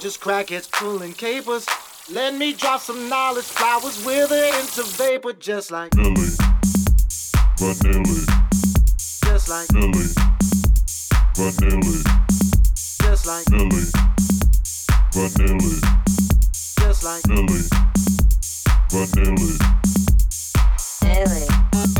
gorgeous crackheads pulling capers. Let me drop some knowledge, flowers wither into vapor, just like Billy, Vanilli, just like Billy, Vanilli, just like Billy, just like Billy, Vanilla. Billy.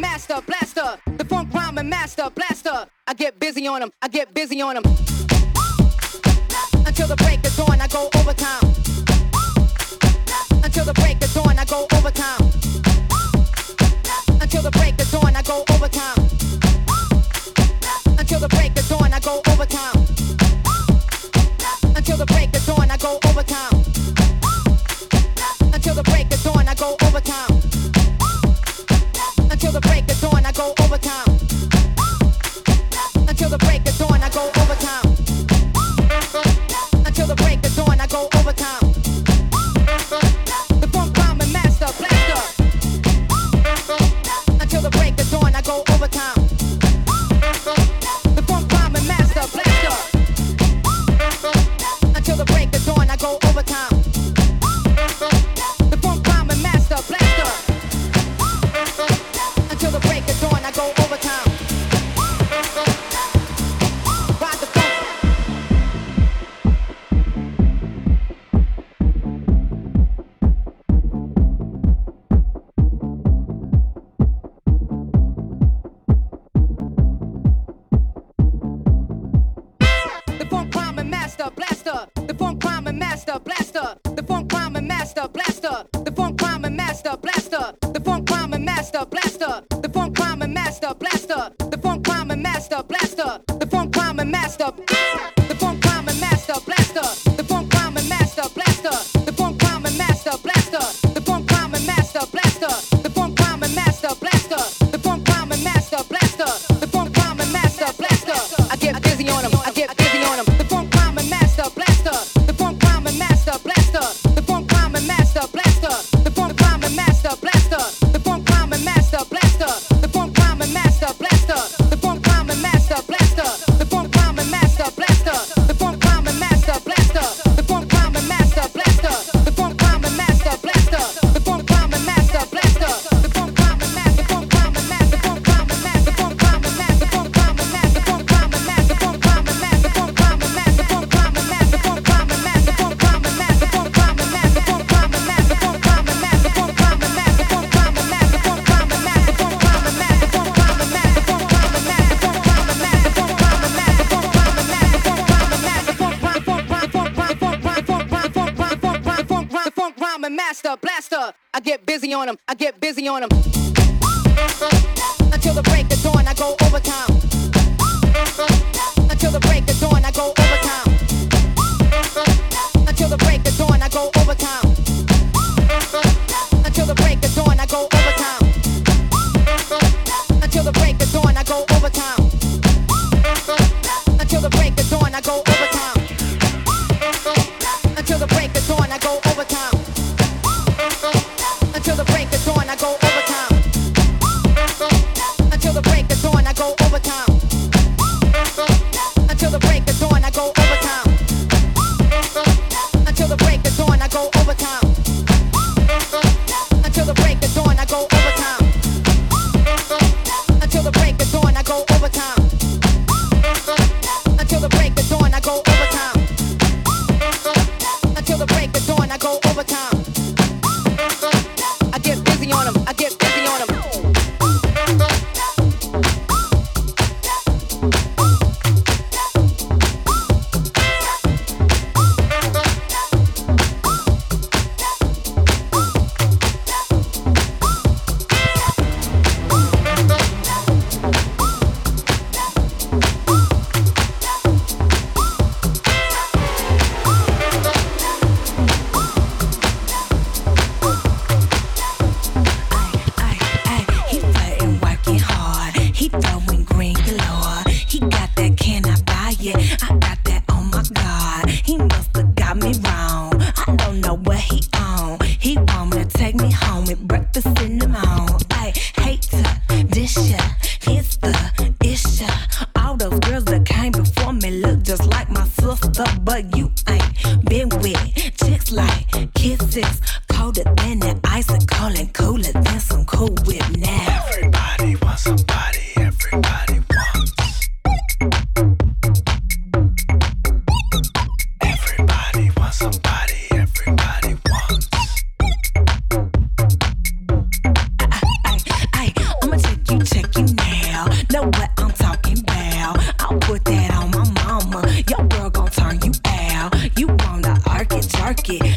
master blaster. The funk rhyming master blaster. I get busy on them. I get busy on them. Until the break of dawn, I go over.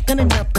Gonna up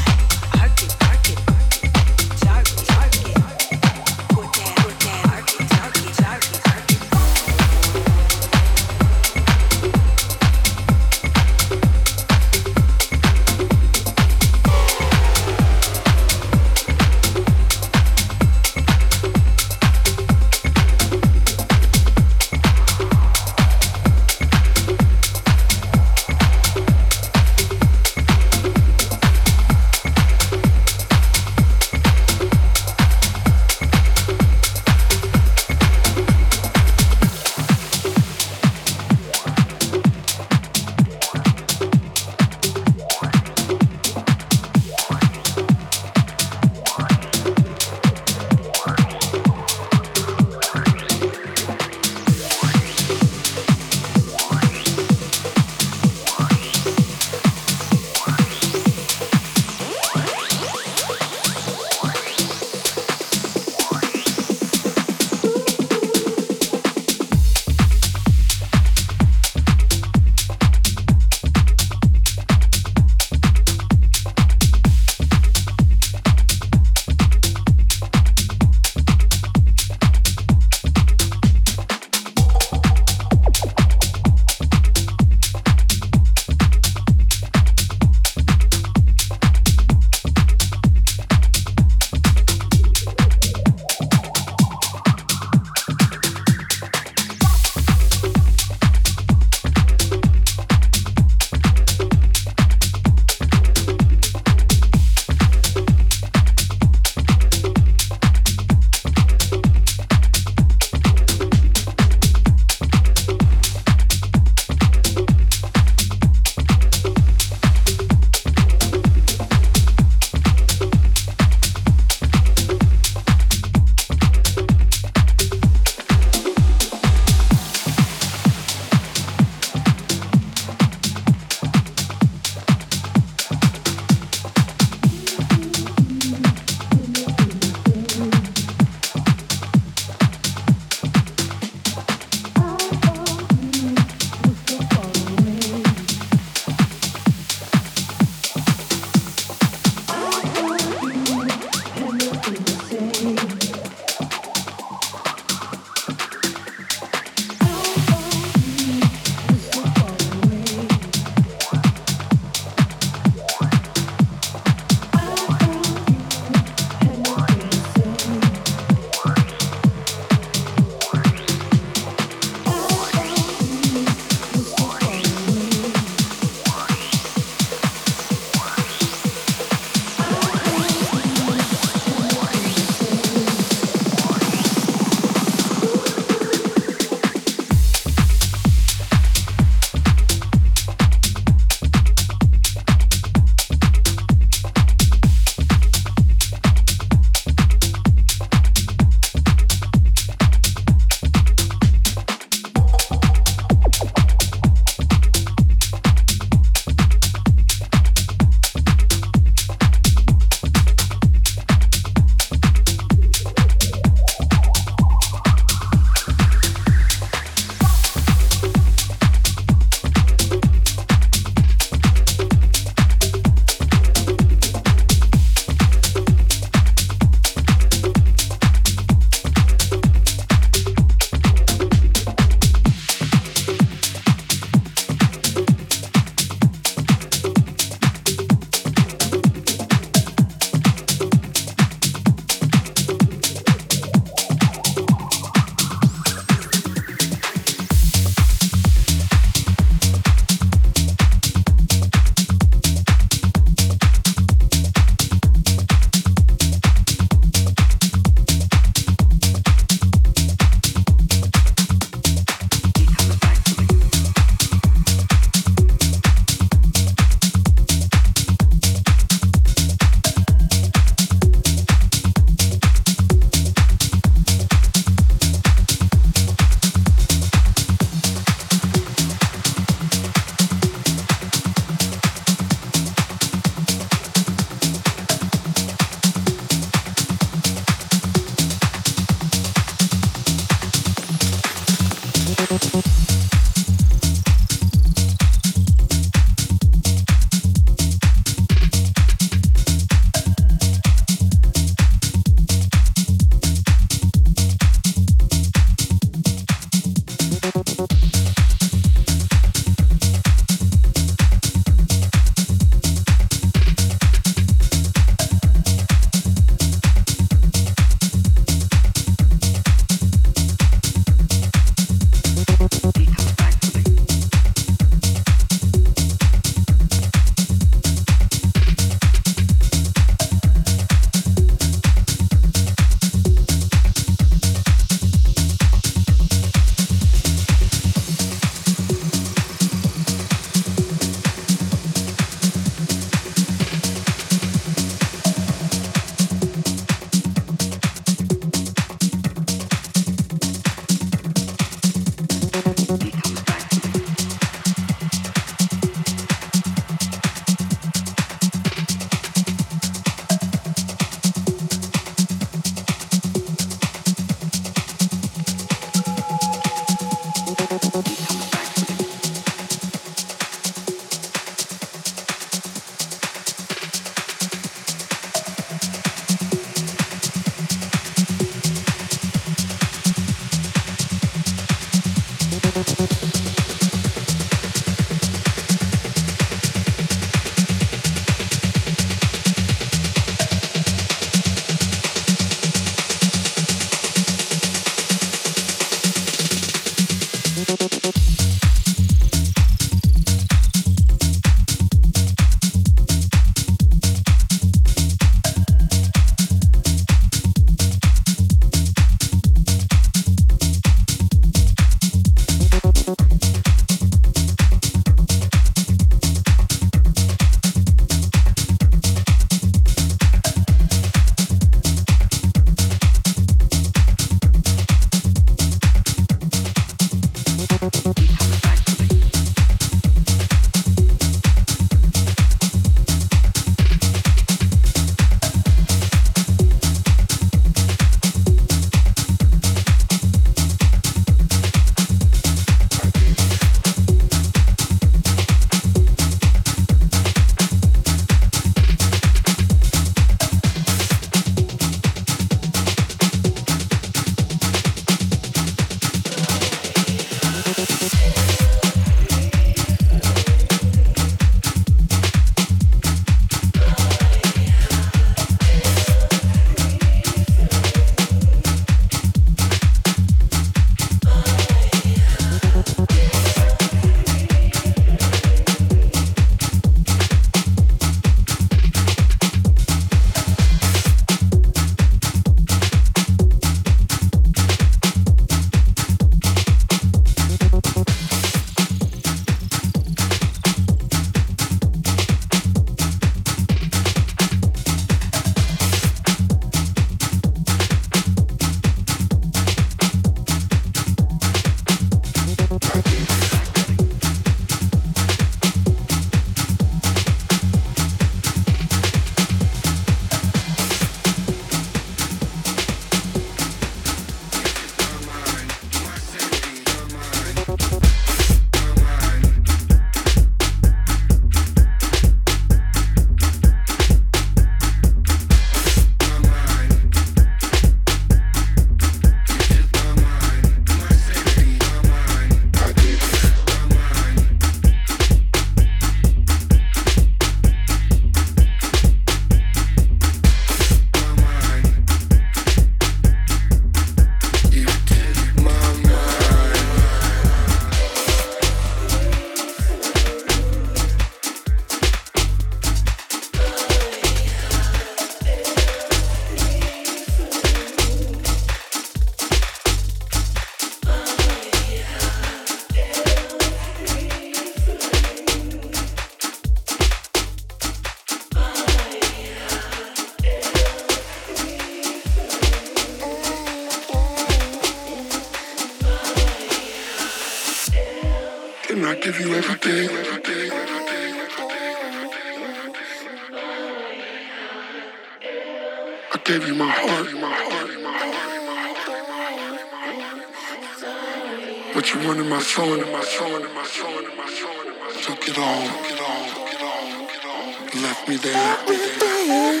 But my soul, and my soul, and my soul, and my soul, and my. Took it all, took it all, took it all, took it all. Left me there, left me there.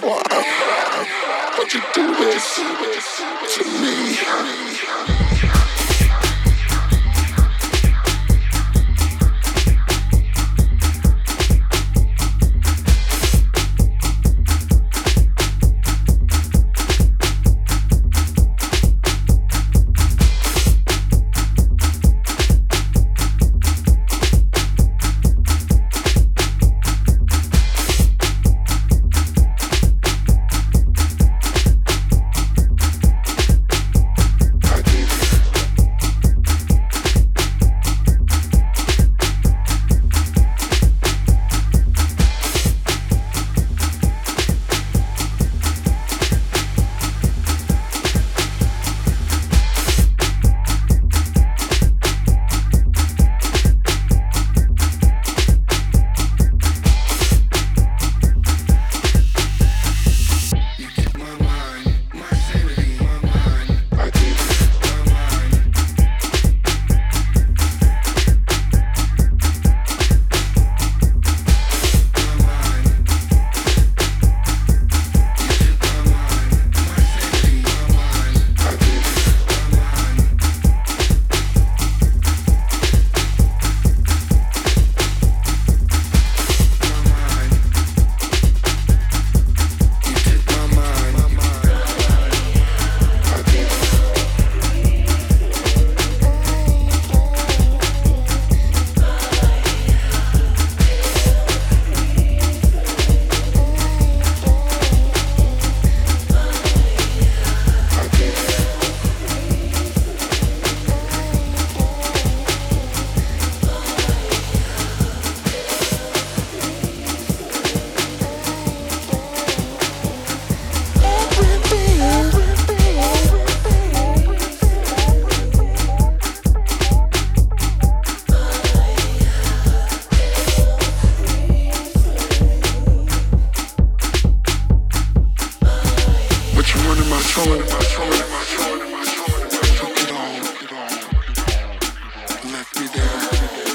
Why would you do this to me? you down.